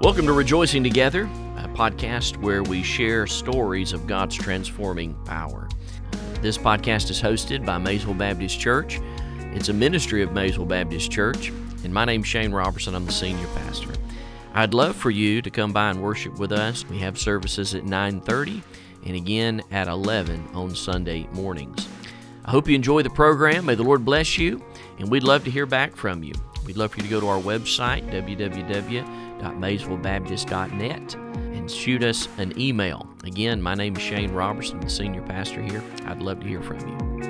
Welcome to Rejoicing Together, a podcast where we share stories of God's transforming power. This podcast is hosted by Maysville Baptist Church. It's a ministry of Maysville Baptist Church, and my name's Shane Robertson. I'm the senior pastor. I'd love for you to come by and worship with us. We have services at 9:30 and again at 11 on Sunday mornings. I hope you enjoy the program. May the Lord bless you, and we'd love to hear back from you. We'd love for you to go to our website, www.maysvillebaptist.net, and shoot us an email. Again, my name is Shane Robertson, the senior pastor here. I'd love to hear from you.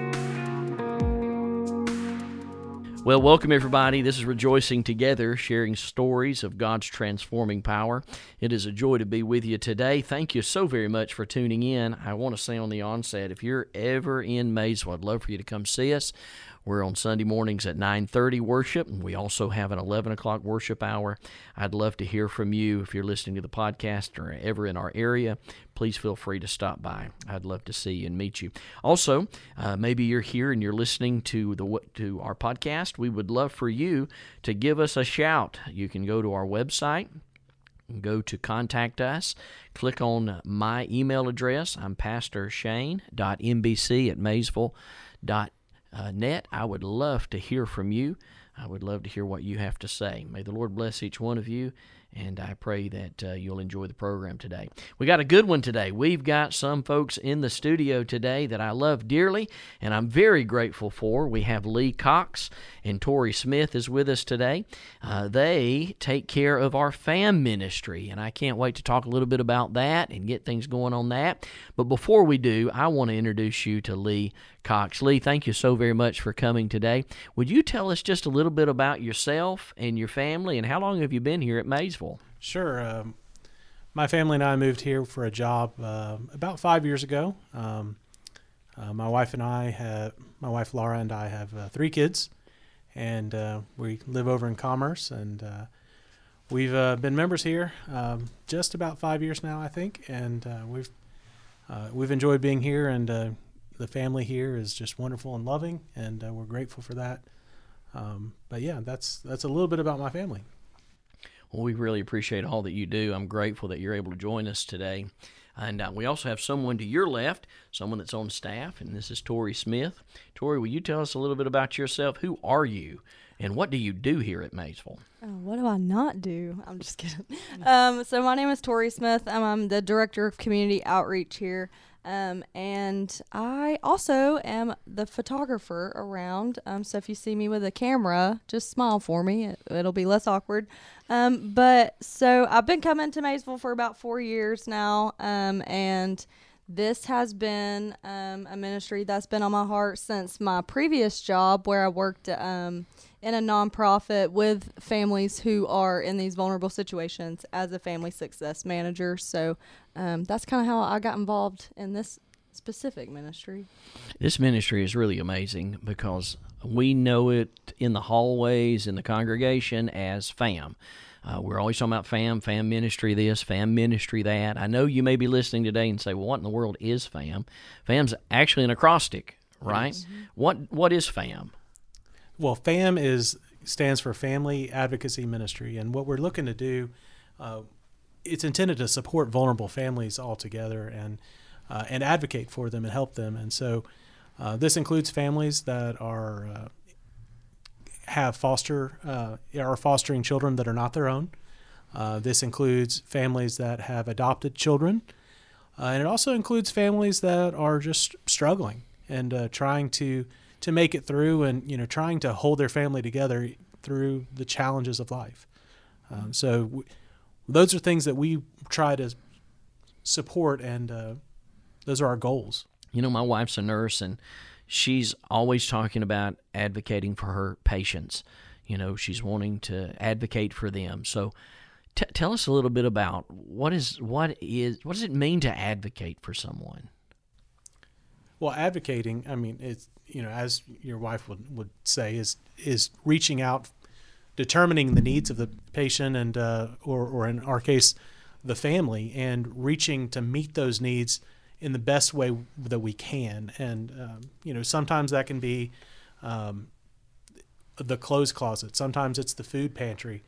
Well, welcome everybody. This is Rejoicing Together, sharing stories of God's transforming power. It is a joy to be with you today. Thank you so very much for tuning in. I want to say on the onset, if you're ever in Maysville, I'd love for you to come see us. We're on Sunday mornings at 9:30 worship, and we also have an 11 o'clock worship hour. I'd love to hear from you if you're listening to the podcast or ever in our area. Please feel free to stop by. I'd love to see you and meet you. Also, uh, maybe you're here and you're listening to the to our podcast. We would love for you to give us a shout. You can go to our website go to contact us click on my email address i'm pastor shane.mbc at maysville.net uh, net. I would love to hear from you. I would love to hear what you have to say. May the Lord bless each one of you, and I pray that uh, you'll enjoy the program today. We got a good one today. We've got some folks in the studio today that I love dearly, and I'm very grateful for. We have Lee Cox and Tori Smith is with us today. Uh, they take care of our FAM ministry, and I can't wait to talk a little bit about that and get things going on that. But before we do, I want to introduce you to Lee Cox. Lee, thank you so very much for coming today. Would you tell us just a little bit about yourself and your family, and how long have you been here at Maysville? Sure. Um, my family and I moved here for a job uh, about five years ago. Um, uh, my wife and I have, my wife Laura and I have uh, three kids, and uh, we live over in Commerce, and uh, we've uh, been members here um, just about five years now, I think, and we've we've enjoyed being here, and the family here is just wonderful and loving, and uh, we're grateful for that. Um, but yeah, that's that's a little bit about my family. Well, we really appreciate all that you do. I'm grateful that you're able to join us today. And uh, we also have someone to your left, someone that's on staff, and this is Tori Smith. Tori, will you tell us a little bit about yourself? Who are you, and what do you do here at Maysville? Oh, what do I not do? I'm just kidding. Um, so my name is Tori Smith. I'm the director of community outreach here. Um, and I also am the photographer around. Um, so if you see me with a camera, just smile for me. It, will be less awkward. Um, but so I've been coming to Maysville for about four years now. Um, and this has been um, a ministry that's been on my heart since my previous job where I worked um, in a nonprofit with families who are in these vulnerable situations as a family success manager. So um, that's kind of how I got involved in this specific ministry. This ministry is really amazing because we know it in the hallways in the congregation as FAM. Uh, we're always talking about FAM, FAM ministry this, FAM ministry that. I know you may be listening today and say, well, what in the world is FAM? FAM's actually an acrostic, right? Mm-hmm. What What is FAM? Well, FAM is stands for Family Advocacy Ministry, and what we're looking to do, uh, it's intended to support vulnerable families altogether and uh, and advocate for them and help them. And so, uh, this includes families that are uh, have foster uh, are fostering children that are not their own. Uh, this includes families that have adopted children, and it also includes families that are just struggling and trying to to make it through and you know trying to hold their family together through the challenges of life. Um, so those are things that we try to support, and uh, those are our goals. You know, my wife's a nurse, and she's always talking about advocating for her patients. You know, she's wanting to advocate for them. So, t- tell us a little bit about what is what is what does it mean to advocate for someone? Well, advocating, I mean, it's you know, as your wife would, would say, is is reaching out, determining the needs of the patient and uh, or or in our case, the family, and reaching to meet those needs in the best way that we can. And um, you know, sometimes that can be um, the clothes closet. Sometimes it's the food pantry.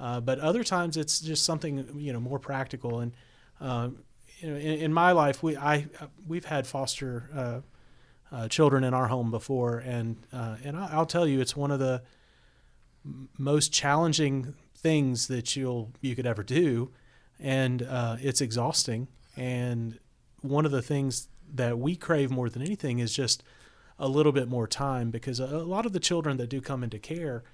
Uh, but other times it's just something you know more practical. And um, you know, in, in, my life, we I we've had foster uh, uh, children in our home before, and uh, and I, will tell you, it's one of the most challenging things that you'll you could ever do, and uh, it's exhausting. And one of the things that we crave more than anything is just a little bit more time because a, a lot of the children that do come into care,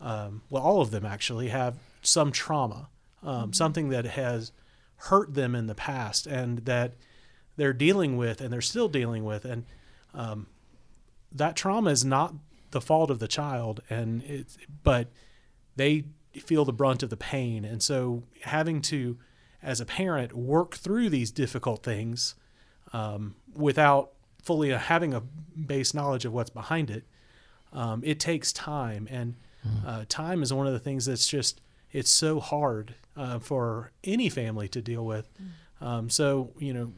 um, well, all of them actually have some trauma, um, mm-hmm. something that has hurt them in the past and that they're dealing with and they're still dealing with. And um, that trauma is not the fault of the child, and it's, but they feel the brunt of the pain. And so having to, as a parent, work through these difficult things um, without fully having a base knowledge of what's behind it, um, it takes time. And hmm. uh, time is one of the things that's just it's so hard uh, for any family to deal with. Mm. Um, so you know,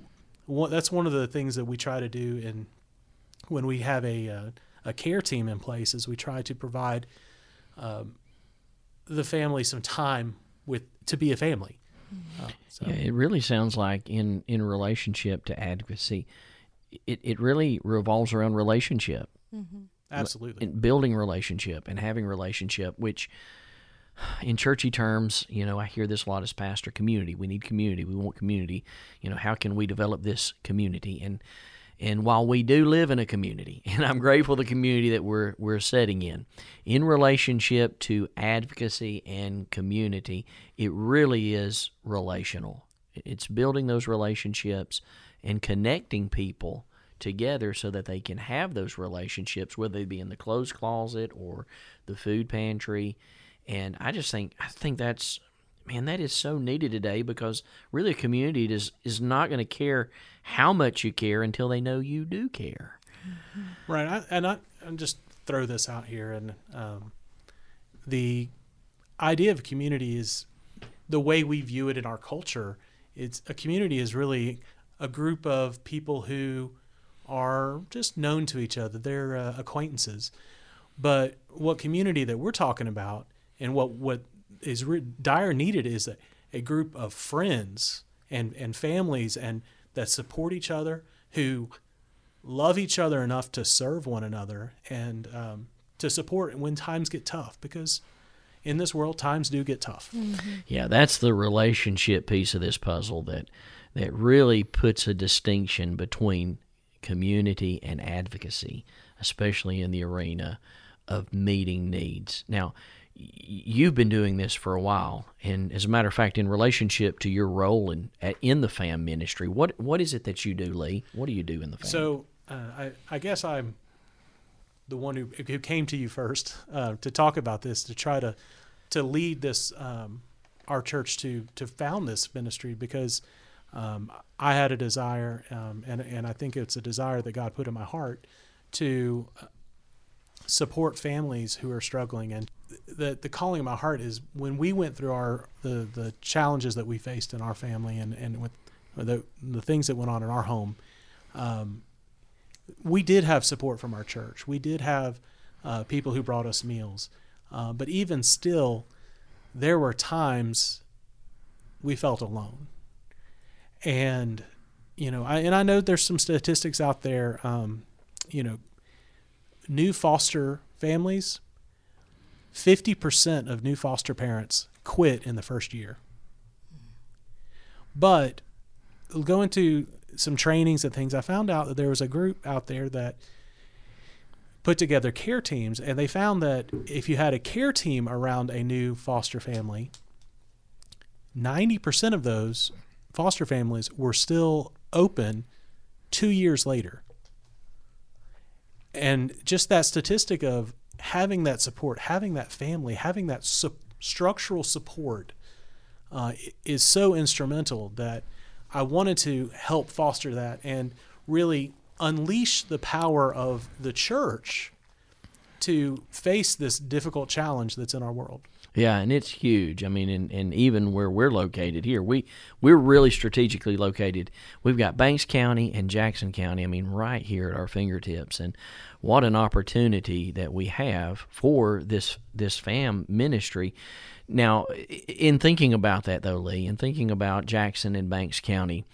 one, that's one of the things that we try to do, and when we have a uh, a care team in place, is we try to provide um, the family some time with to be a family. Mm. Uh, so. Yeah, it really sounds like in in relationship to advocacy, it it really revolves around relationship. Mm-hmm. Absolutely, And building relationship and having relationship, which in churchy terms, you know, I hear this a lot as pastor community. We need community. We want community. You know, how can we develop this community? And and while we do live in a community, and I'm grateful the community that we're we're setting in, in relationship to advocacy and community, it really is relational. It's building those relationships and connecting people together so that they can have those relationships, whether they be in the clothes closet or the food pantry and I just think I think that's man that is so needed today because really a community is is not going to care how much you care until they know you do care. Right, I, and I and just throw this out here and um, the idea of community is the way we view it in our culture. It's a community is really a group of people who are just known to each other. They're uh, acquaintances. But what community that we're talking about and what what is re- dire needed is a, a group of friends and and families and that support each other who love each other enough to serve one another and um, to support when times get tough because in this world times do get tough mm-hmm. yeah that's the relationship piece of this puzzle that that really puts a distinction between community and advocacy especially in the arena of meeting needs now you've been doing this for a while, and as a matter of fact, in relationship to your role in in the FAM ministry, what what is it that you do, Lee? What do you do in the FAM? So, uh, I I guess I'm the one who who came to you first uh, to talk about this, to try to to lead this um, our church to to found this ministry because um, I had a desire, um, and and I think it's a desire that God put in my heart to uh, support families who are struggling and the the calling of my heart is when we went through our the the challenges that we faced in our family and and with the the things that went on in our home um, we did have support from our church. We did have uh, people who brought us meals. Uh, but even still there were times we felt alone. And you know I, and I know there's some statistics out there um, you know new foster families, 50% of new foster parents quit in the first year. But going to some trainings and things, I found out that there was a group out there that put together care teams, and they found that if you had a care team around a new foster family, 90% of those foster families were still open two years later and just that statistic of having that support, having that family, having that su- structural support uh, is so instrumental that I wanted to help foster that and really unleash the power of the church to face this difficult challenge that's in our world. Yeah, and it's huge. I mean, and, and even where we're located here, we we're really strategically located. We've got Banks County and Jackson County. I mean, right here at our fingertips, and what an opportunity that we have for this this fam ministry Now, in thinking about that, though, Lee, in thinking about Jackson and Banks County,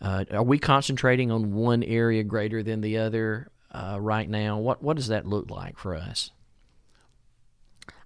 uh, are we concentrating on one area greater than the other uh, right now? What what does that look like for us?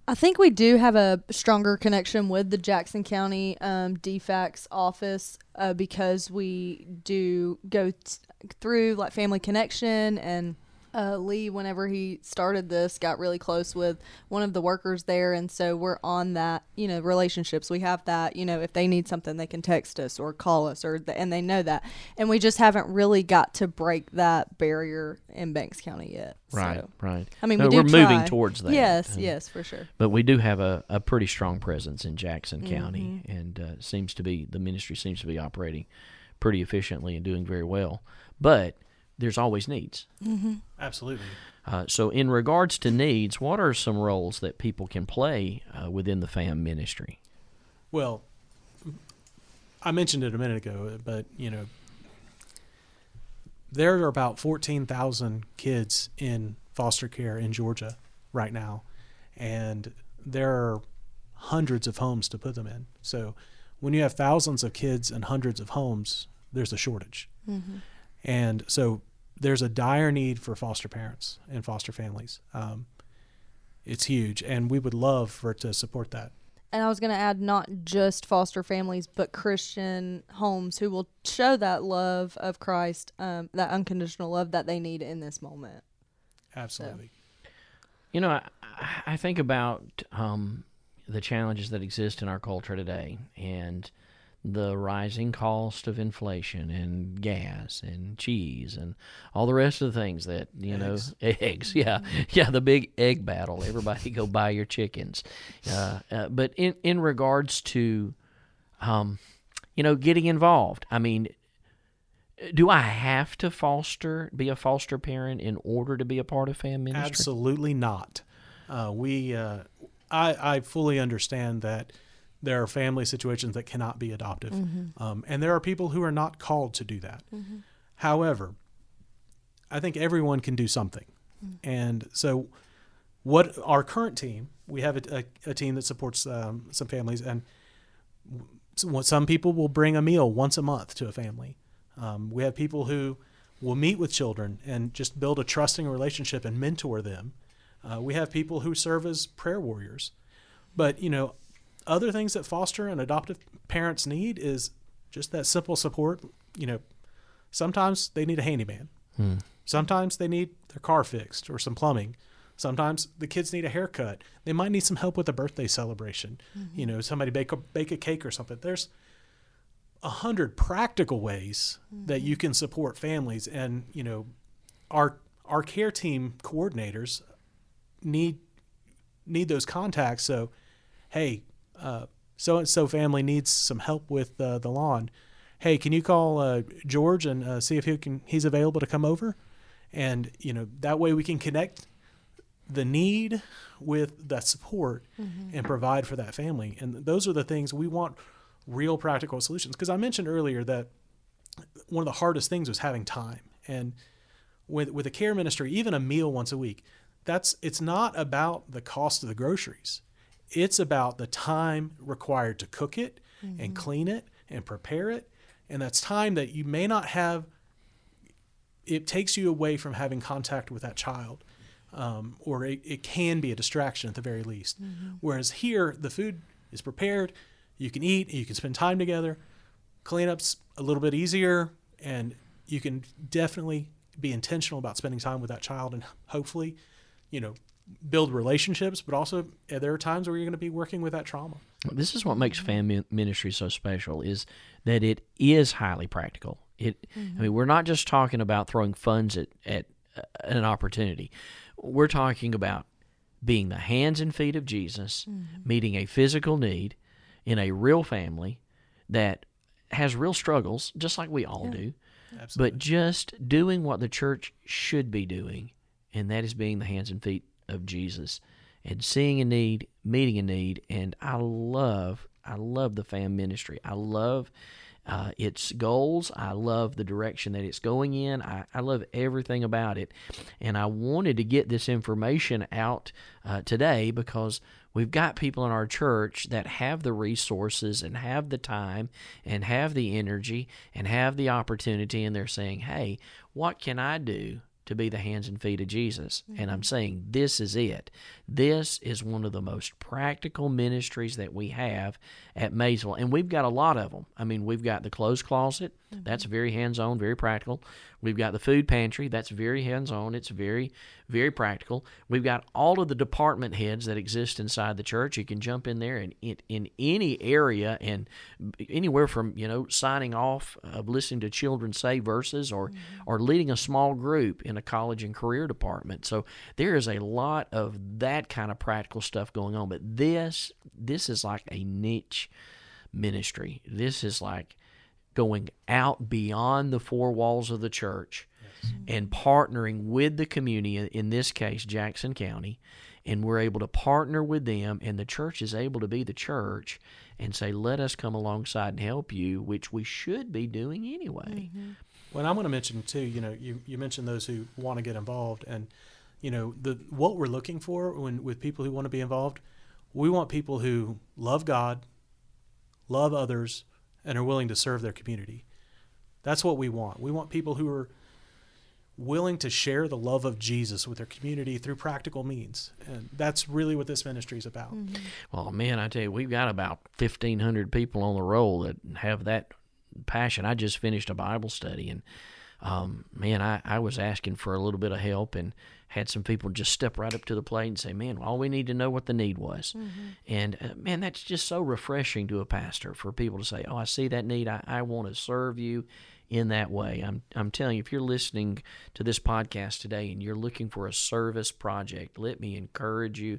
I think we do have a stronger connection with the Jackson County um, DFACS office uh, because we do go t- through like Family Connection and uh, Lee, whenever he started this, got really close with one of the workers there, and so we're on that, you know, relationships. We have that, you know, if they need something, they can text us or call us, or the, and they know that, and we just haven't really got to break that barrier in Banks County yet. Right, So, right. I mean, No, we do we're moving towards that. Yes, Uh, yes, for sure. But we do have a, a pretty strong presence in Jackson County, Mm-hmm. and uh, seems to be the ministry seems to be operating pretty efficiently and doing very well. But there's always needs. Absolutely. Uh, so, in regards to needs, what are some roles that people can play uh, within the FAM ministry? Well, I mentioned it a minute ago, but you know, there are about fourteen thousand kids in foster care in Georgia right now, and there are hundreds of homes to put them in. So, when you have thousands of kids and hundreds of homes, there's a shortage, and so there's a dire need for foster parents and foster families. Um, it's huge, and we would love for it to support that. And I was going to add not just foster families, but Christian homes who will show that love of Christ, um, that unconditional love that they need in this moment. Absolutely. You know, I, I think about um, the challenges that exist in our culture today and the rising cost of inflation and gas and cheese and all the rest of the things that, you Eggs. know, eggs. Yeah. Yeah. The big egg battle. Everybody go buy your chickens. Uh, uh, but in, in regards to, um, you know, getting involved, I mean, do I have to foster, be a foster parent in order to be a part of fam ministry? Absolutely not. Uh, we, uh, I, I fully understand that there are family situations that cannot be adoptive, um, and there are people who are not called to do that. However, I think everyone can do something, and so what our current team, we have a, a, a team that supports um, some families, and so- some people will bring a meal once a month to a family. Um, we have people who will meet with children and just build a trusting relationship and mentor them. Uh, we have people who serve as prayer warriors. But, you know, other things that foster and adoptive parents need is just that simple support. You know, sometimes they need a handyman. Hmm. Sometimes they need their car fixed or some plumbing. Sometimes the kids need a haircut. They might need some help with a birthday celebration. Mm-hmm. You know, somebody bake a bake a cake or something. There's a hundred practical ways that you mm-hmm. can support families, and you know, our our care team coordinators need need those contacts. So, hey, so and so family needs some help with uh, the lawn. Hey, can you call uh, George and uh, see if he can he's available to come over? And you know that way we can connect the need with that support and provide for that family. And those are the things we want real practical solutions. Because I mentioned earlier that one of the hardest things was having time. And with with a care ministry, even a meal once a week, that's it's not about the cost of the groceries. It's about the time required to cook it and clean it and prepare it. And that's time that you may not have it takes you away from having contact with that child. Um, or it, it can be a distraction at the very least. Whereas here, the food is prepared, you can eat, you can spend time together, cleanup's a little bit easier, and you can definitely be intentional about spending time with that child and hopefully, you know, build relationships, but also uh, there are times where you're going to be working with that trauma. This is what makes FAM ministry so special is that it is highly practical. It, I mean, we're not just talking about throwing funds at, at uh, an opportunity. We're talking about being the hands and feet of Jesus, meeting a physical need in a real family that has real struggles, just like we all do, Absolutely. but just doing what the church should be doing, and that is being the hands and feet of Jesus and seeing a need, meeting a need. And I love, I love the fam ministry. I love uh, its goals. I love the direction that it's going in. I, I love everything about it. And I wanted to get this information out uh, today because we've got people in our church that have the resources and have the time and have the energy and have the opportunity, and they're saying, hey, what can I do to be the hands and feet of Jesus. Mm-hmm. And I'm saying this is it. This is one of the most practical ministries that we have at Maysville. And we've got a lot of them. I mean, we've got the clothes closet, mm-hmm. that's very hands on, very practical. We've got the food pantry, that's very hands on, it's very, very practical. We've got all of the department heads that exist inside the church. You can jump in there and in, in any area and anywhere from, you know, signing off of listening to children say verses or, mm-hmm. or leading a small group in a college and career department. So there is a lot of that kind of practical stuff going on. But this this is like a niche ministry. This is like going out beyond the four walls of the church yes. and partnering with the community, in this case, Jackson County. And we're able to partner with them, and the church is able to be the church and say, let us come alongside and help you, which we should be doing anyway. Mm-hmm. Well, I'm going to mention too. You know, you you mentioned those who want to get involved, and you know the what we're looking for when with people who want to be involved. We want people who love God, love others, and are willing to serve their community. That's what we want. We want people who are willing to share the love of Jesus with their community through practical means. And that's really what this ministry is about. Mm-hmm. Well, man, I tell you, we've got about 1,500 people on the roll that have that passion. I just finished a Bible study, and um, man, I, I was asking for a little bit of help, and had some people just step right up to the plate and say, "Man, all we need to know what the need was," mm-hmm. and uh, man, that's just so refreshing to a pastor for people to say, "Oh, I see that need. I, I want to serve you." in that way. I'm I'm telling you, if you're listening to this podcast today and you're looking for a service project, let me encourage you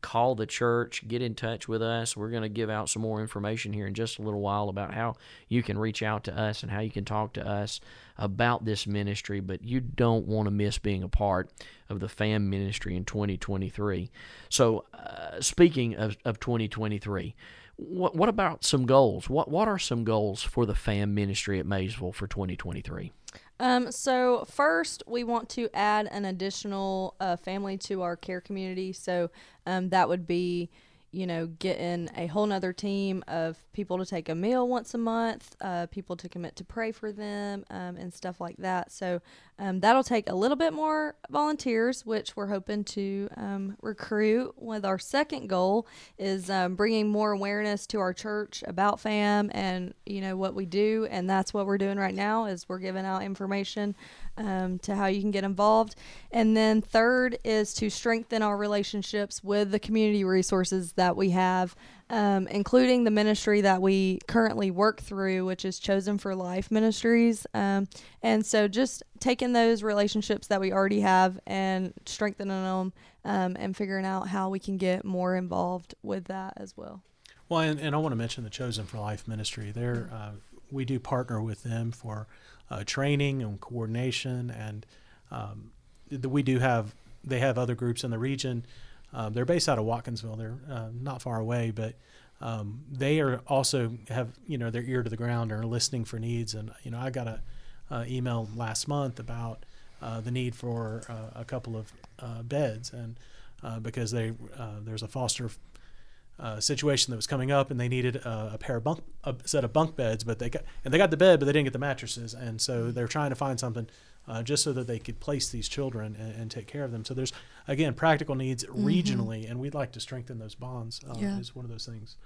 call the church, get in touch with us. We're going to give out some more information here in just a little while about how you can reach out to us and how you can talk to us about this ministry. But you don't want to miss being a part of the FAM ministry in 2023. So, uh, speaking of, of 2023, what, what about some goals? What, what are some goals for the FAM ministry at Maysville for 2023? Um, so first, we want to add an additional uh, family to our care community. So um, that would be you know, getting a whole nother team of people to take a meal once a month, uh, people to commit to pray for them, um, and stuff like that. So um, that'll take a little bit more volunteers, which we're hoping to um, recruit. With our second goal is um, bringing more awareness to our church about FAM and you know what we do, and that's what we're doing right now. Is we're giving out information um, to how you can get involved. And then third is to strengthen our relationships with the community resources that we have, um, including the ministry that we currently work through, which is Chosen for Life Ministries. Um, and so just taking those relationships that we already have and strengthening them um, and figuring out how we can get more involved with that as well. Well, and, and I want to mention the Chosen for Life Ministry. There, uh, we do partner with them for uh, training and coordination, and um, we do have they have other groups in the region. Um, they're based out of Watkinsville. They're uh, not far away, but um, they are also have you know their ear to the ground and are listening for needs. And you know, I got a uh, email last month about uh, the need for uh, a couple of beds, and because they there's a foster uh, situation that was coming up, and they needed a, a, pair of bunk, a set of bunk beds, but they got and they got the bed, but they didn't get the mattresses, and so mm-hmm. they're trying to find something uh, just so that they could place these children and, and, take care of them. So there's again practical needs mm-hmm. regionally, and we'd like to strengthen those bonds. Uh, yeah. Is one of those things.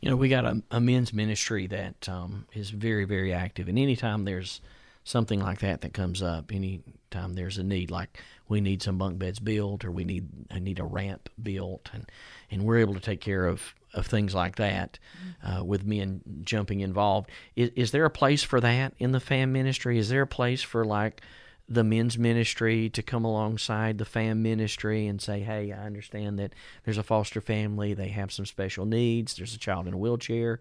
You know, we got a, a men's ministry that um, is very, very active, and anytime there's something like that that comes up, anytime there's a need, like we need some bunk beds built, or we need I need a ramp built, and and we're able to take care of, of things like that uh, with men jumping involved. Is, is there a place for that in the fam ministry? Is there a place for like the men's ministry to come alongside the fam ministry and say, hey, I understand that there's a foster family, they have some special needs, there's a child in a wheelchair,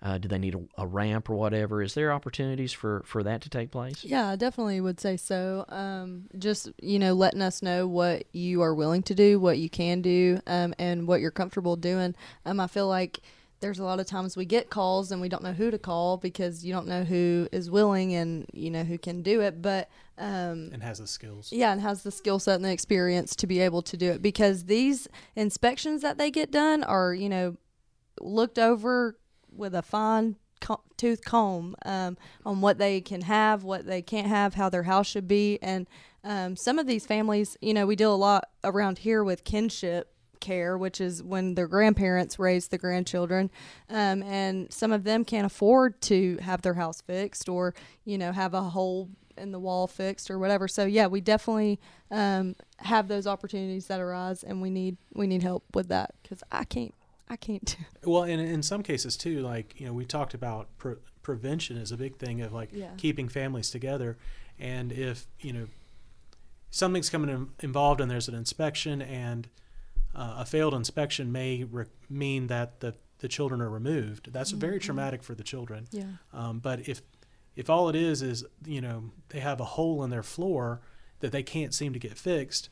uh, do they need a, a, ramp or whatever? Is there opportunities for, for that to take place? Yeah, I definitely would say so. Um, just, you know, letting us know what you are willing to do, what you can do, um, and what you're comfortable doing. Um, I feel like there's a lot of times we get calls and we don't know who to call because you don't know who is willing and you know who can do it. But um, and has the skills. yeah, and has the skill set and the experience to be able to do it because these inspections that they get done are, you know, looked over with a fine tooth comb um, on what they can have, what they can't have, how their house should be. And um, some of these families, you know, we deal a lot around here with kinship care, which is when their grandparents raise the grandchildren, um, and some of them can't afford to have their house fixed or you know have a hole in the wall fixed or whatever. So yeah, we definitely um, have those opportunities that arise, and we need we need help with that because I can't I can't. Well, and in some cases too, like you know, we talked about pre- prevention is a big thing of like Yeah. keeping families together, and if you know something's coming in, involved and there's an inspection and uh, a failed inspection may re- mean that the the children are removed. That's very traumatic for the children. Yeah. Um, but if if all it is is you know they have a hole in their floor that they can't seem to get fixed,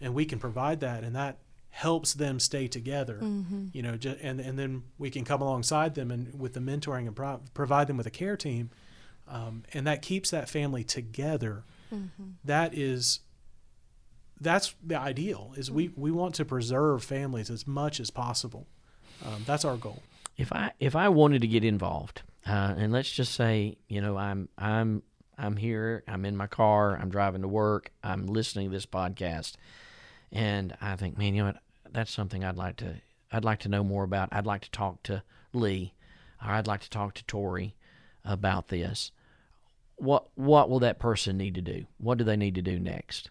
and we can provide that, and that helps them stay together. Mm-hmm. You know, and and then we can come alongside them and with the mentoring and pro- provide them with a care team, um, and that keeps that family together. Mm-hmm. That is. That's the ideal. Is we, we want to preserve families as much as possible. Um, that's our goal. if I if I wanted to get involved, uh, and let's just say, you know, I'm I'm I'm here, I'm in my car, I'm driving to work, I'm listening to this podcast, and I think, man, you know what, that's something I'd like to I'd like to know more about. I'd like to talk to Lee, or I'd like to talk to Tori about this. What what will that person need to do? What do they need to do next?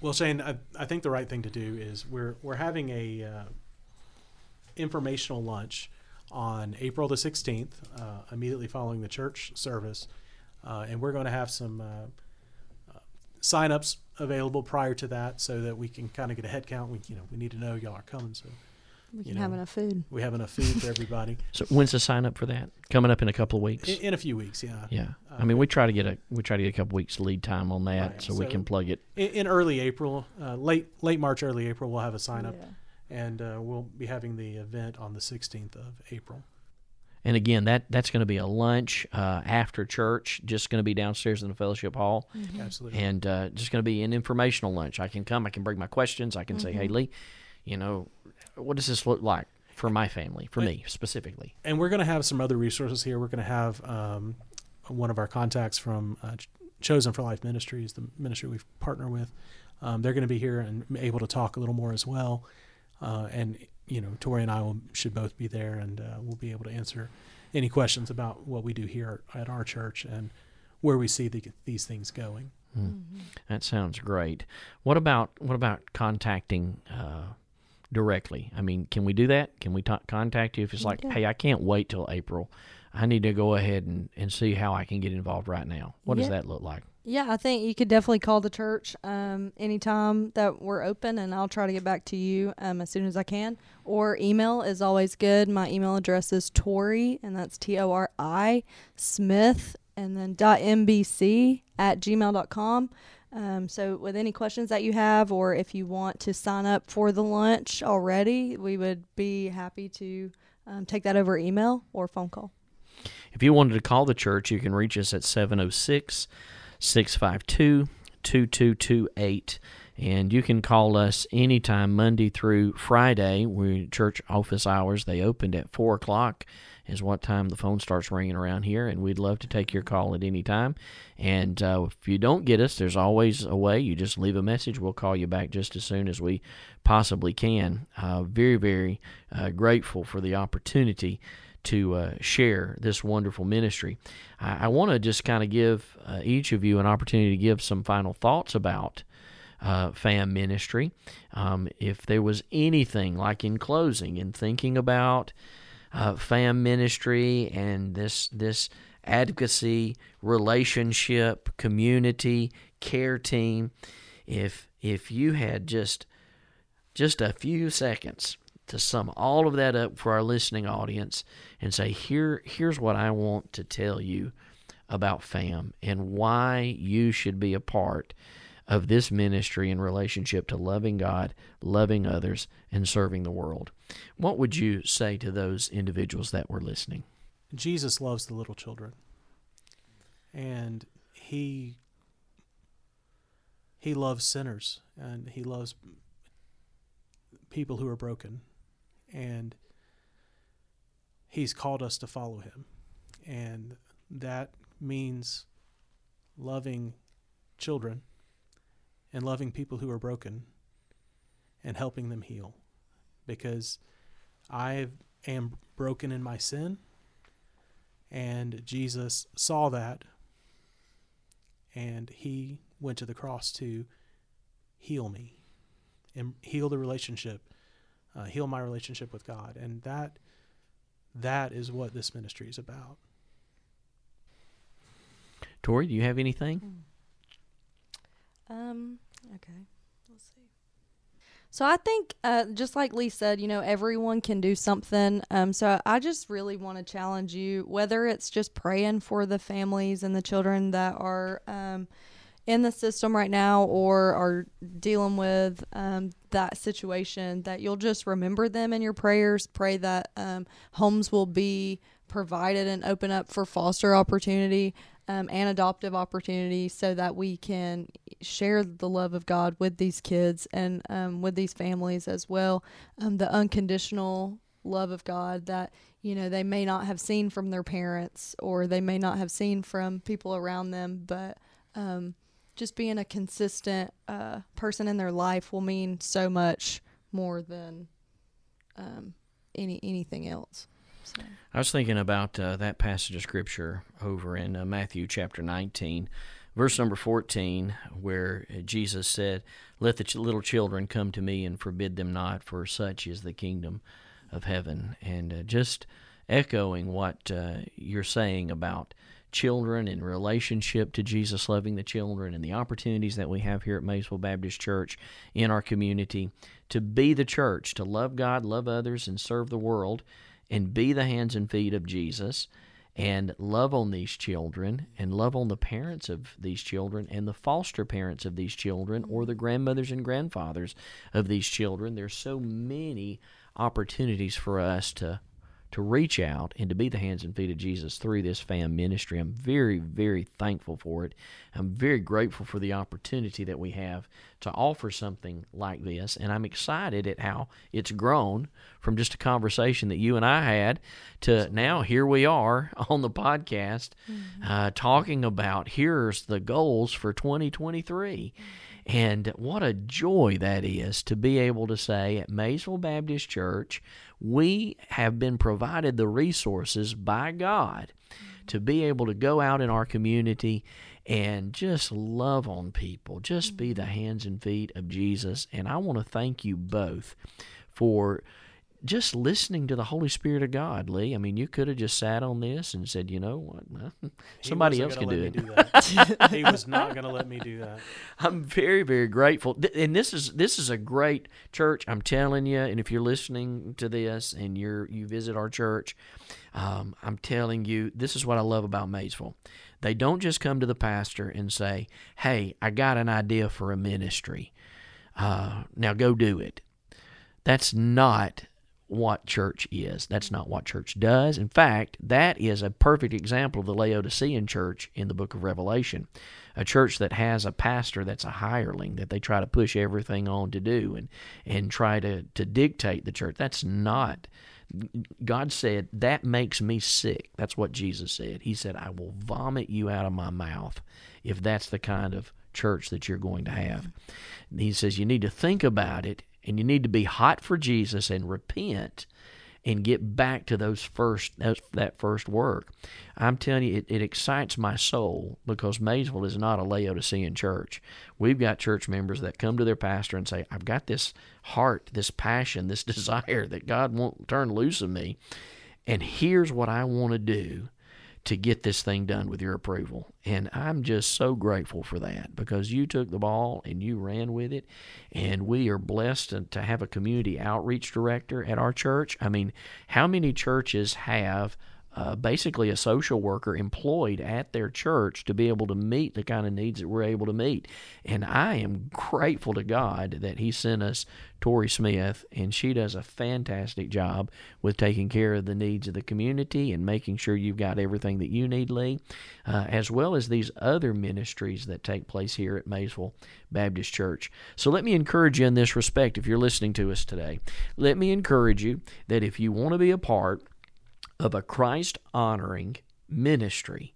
Well, Shane, I, I think the right thing to do is we're we're having a uh, informational lunch on April the sixteenth, uh, immediately following the church service, uh, and we're going to have some uh, uh, sign-ups available prior to that, so that we can kind of get a head count. We you know we need to know y'all are coming, so We You can have enough food. we have enough food for everybody So when's the sign up for that? Coming up in a couple of weeks. in, in a few weeks. Yeah, yeah, I Uh, mean, we try to get a we try to get a couple weeks lead time on that, Right, so, we can plug it in, in early April, uh, late late March, early April, we'll have a sign-up, Yeah. and uh, we'll be having the event on the sixteenth of April. And again, that that's going to be a lunch uh, after church, just going to be downstairs in the fellowship hall, Mm-hmm. Absolutely. and uh, just going to be an informational lunch. I can come, I can bring my questions, I can say, "Hey, Lee, you know, what does this look like for my family, for me specifically?" and we're going to have some other resources here. We're going to have um, one of our contacts from uh, Chosen for Life Ministries, the ministry we've partnered with. Um, they're going to be here and able to talk a little more as well. Uh, and you know, Tori and I will, should both be there, and uh, we'll be able to answer any questions about what we do here at our church and where we see the, these things going. That sounds great. What about what about contacting uh, directly? I mean, can we do that? Can we t- contact you if it's like, Yeah. "Hey, I can't wait till April. I need to go ahead and, and see how I can get involved right now." What does that look like? Yeah, I think you could definitely call the church um, anytime that we're open, and I'll try to get back to you um, as soon as I can. Or email is always good. My email address is Tori, and that's T O R I Smith, and then dot mbc at gmail.com. Um, so, with any questions that you have, or if you want to sign up for the lunch already, we would be happy to um, take that over email or phone call. If you wanted to call the church, you can reach us at 706 652 2228. And you can call us anytime, Monday through Friday. We church office hours they opened at four o'clock is what time the phone starts ringing around here, and we'd love to take your call at any time. And uh, if you don't get us, there's always a way. You just leave a message. We'll call you back just as soon as we possibly can. Uh, very, very uh, grateful for the opportunity to uh, share this wonderful ministry. I, I want to just kind of give uh, each of you an opportunity to give some final thoughts about uh, FAM ministry. Um, if there was anything like in closing, in thinking about uh, FAM ministry and this this advocacy relationship community care team, if if you had just just a few seconds to sum all of that up for our listening audience and say here here's what I want to tell you about FAM and why you should be a part of this ministry in relationship to loving God, loving others, and serving the world. What would you say to those individuals that were listening? Jesus loves the little children. And he he loves sinners and he loves people who are broken. And he's called us to follow him. And that means loving children and loving people who are broken and helping them heal. Because I am broken in my sin, and Jesus saw that, and he went to the cross to heal me and heal the relationship, uh, heal my relationship with God. And that that is what this ministry is about. Tori, do you have anything? Um. Okay. Let's see. So I think, uh, just like Lee said, you know, everyone can do something. Um. So I just really want to challenge you, whether it's just praying for the families and the children that are um, in the system right now or are dealing with um, that situation, that you'll just remember them in your prayers. Pray that um, homes will be provided and open up for foster opportunity um, and adoptive opportunity so that we can share the love of God with these kids and um, with these families as well. Um, the unconditional love of God that you know they may not have seen from their parents or they may not have seen from people around them, but um, just being a consistent uh, person in their life will mean so much more than um, any anything else. So. I was thinking about uh, that passage of scripture over in uh, Matthew chapter 19, verse number 14, where Jesus said, Let the ch- little children come to me and forbid them not, for such is the kingdom of heaven. And uh, just echoing what uh, you're saying about children in relationship to Jesus loving the children and the opportunities that we have here at Maysville Baptist Church in our community to be the church, to love God, love others, and serve the world and be the hands and feet of Jesus and love on these children and love on the parents of these children and the foster parents of these children or the grandmothers and grandfathers of these children. There's so many opportunities for us to to reach out and to be the hands and feet of Jesus through this fam ministry. I'm very, very thankful for it. I'm very grateful for the opportunity that we have to offer something like this, and I'm excited at how it's grown from just a conversation that you and I had to now here we are on the podcast mm-hmm. uh, talking about here's the goals for 2023. And what a joy that is to be able to say at Maysville Baptist Church, we have been provided the resources by God to be able to go out in our community and just love on people, just be the mm-hmm. hands and feet of Jesus. And I want to thank you both for just listening to the Holy Spirit of God, Lee. I mean, you could have just sat on this and said, you know what, somebody else can do it. Do he was not going to let me do that. I'm very, very grateful, and this is this is a great church. I'm telling you, and if you're listening to this and you're you visit our church, um, I'm telling you, this is what I love about Maysville. They don't just come to the pastor and say, "Hey, I got an idea for a ministry. Uh, now go do it." That's not what church is. That's not what church does. In fact, that is a perfect example of the Laodicean church in the book of Revelation. A church that has a pastor that's a hireling that they try to push everything on to do and, and try to, to dictate the church. That's not. God said, That makes me sick. That's what Jesus said. He said, I will vomit you out of my mouth if that's the kind of church that you're going to have. He says, You need to think about it and you need to be hot for Jesus and repent and get back to those first that first work. I'm telling you, it, it excites my soul because Maysville is not a Laodicean church. We've got church members that come to their pastor and say, "I've got this heart, this passion, this desire that God won't turn loose of me, and here's what I want to do." To get this thing done with your approval. And I'm just so grateful for that because you took the ball and you ran with it. And we are blessed to have a community outreach director at our church. I mean, how many churches have uh, basically a social worker employed at their church to be able to meet the kind of needs that we're able to meet. And I am grateful to God that He sent us Tori Smith, and she does a fantastic job with taking care of the needs of the community and making sure you've got everything that you need, Lee, uh, as well as these other ministries that take place here at Maysville Baptist Church. So let me encourage you in this respect if you're listening to us today. Let me encourage you that if you want to be a part of a Christ honoring ministry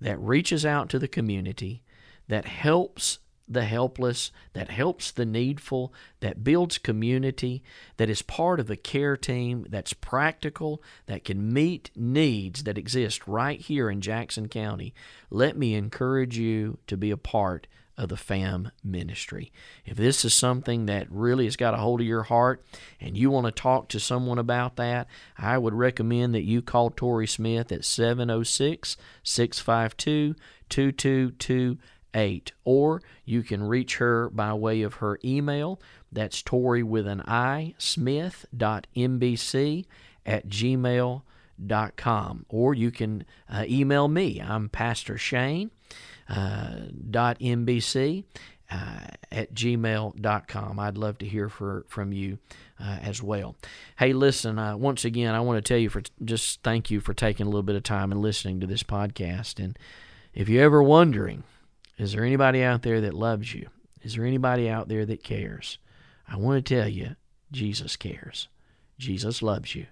that reaches out to the community, that helps the helpless, that helps the needful, that builds community, that is part of a care team, that's practical, that can meet needs that exist right here in Jackson County, let me encourage you to be a part of the FAM ministry. If this is something that really has got a hold of your heart and you want to talk to someone about that, I would recommend that you call Tori Smith at 706 652 2228 or you can reach her by way of her email. That's Tori with an I, smith.mbc at gmail.com. Or you can uh, email me. I'm Pastor Shane uh, dot mbc uh, at gmail.com. I'd love to hear for, from you uh, as well. Hey, listen, uh, once again, I want to tell you for just thank you for taking a little bit of time and listening to this podcast. And if you're ever wondering, is there anybody out there that loves you? Is there anybody out there that cares? I want to tell you, Jesus cares. Jesus loves you.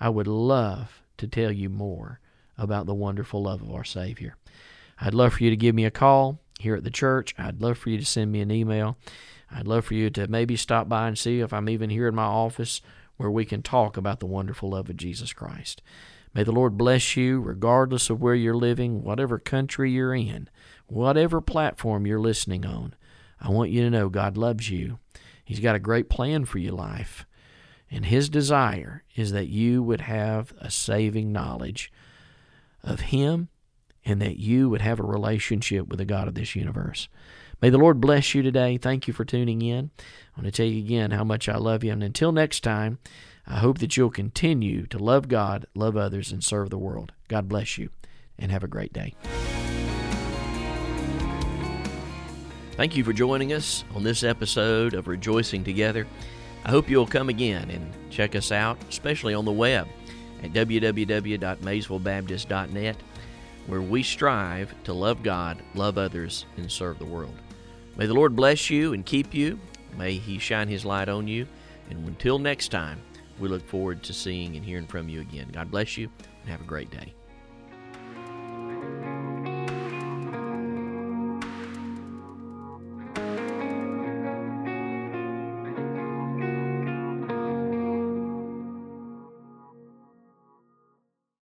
I would love to tell you more about the wonderful love of our Savior. I'd love for you to give me a call here at the church. I'd love for you to send me an email. I'd love for you to maybe stop by and see if I'm even here in my office where we can talk about the wonderful love of Jesus Christ. May the Lord bless you regardless of where you're living, whatever country you're in, whatever platform you're listening on. I want you to know God loves you. He's got a great plan for your life. And His desire is that you would have a saving knowledge of Him and that you would have a relationship with the God of this universe. May the Lord bless you today. Thank you for tuning in. I want to tell you again how much I love you. And until next time, I hope that you'll continue to love God, love others, and serve the world. God bless you, and have a great day. Thank you for joining us on this episode of Rejoicing Together. I hope you'll come again and check us out, especially on the web at www.maysvillebaptist.net where we strive to love God, love others, and serve the world. May the Lord bless you and keep you. May He shine His light on you. And until next time, we look forward to seeing and hearing from you again. God bless you and have a great day.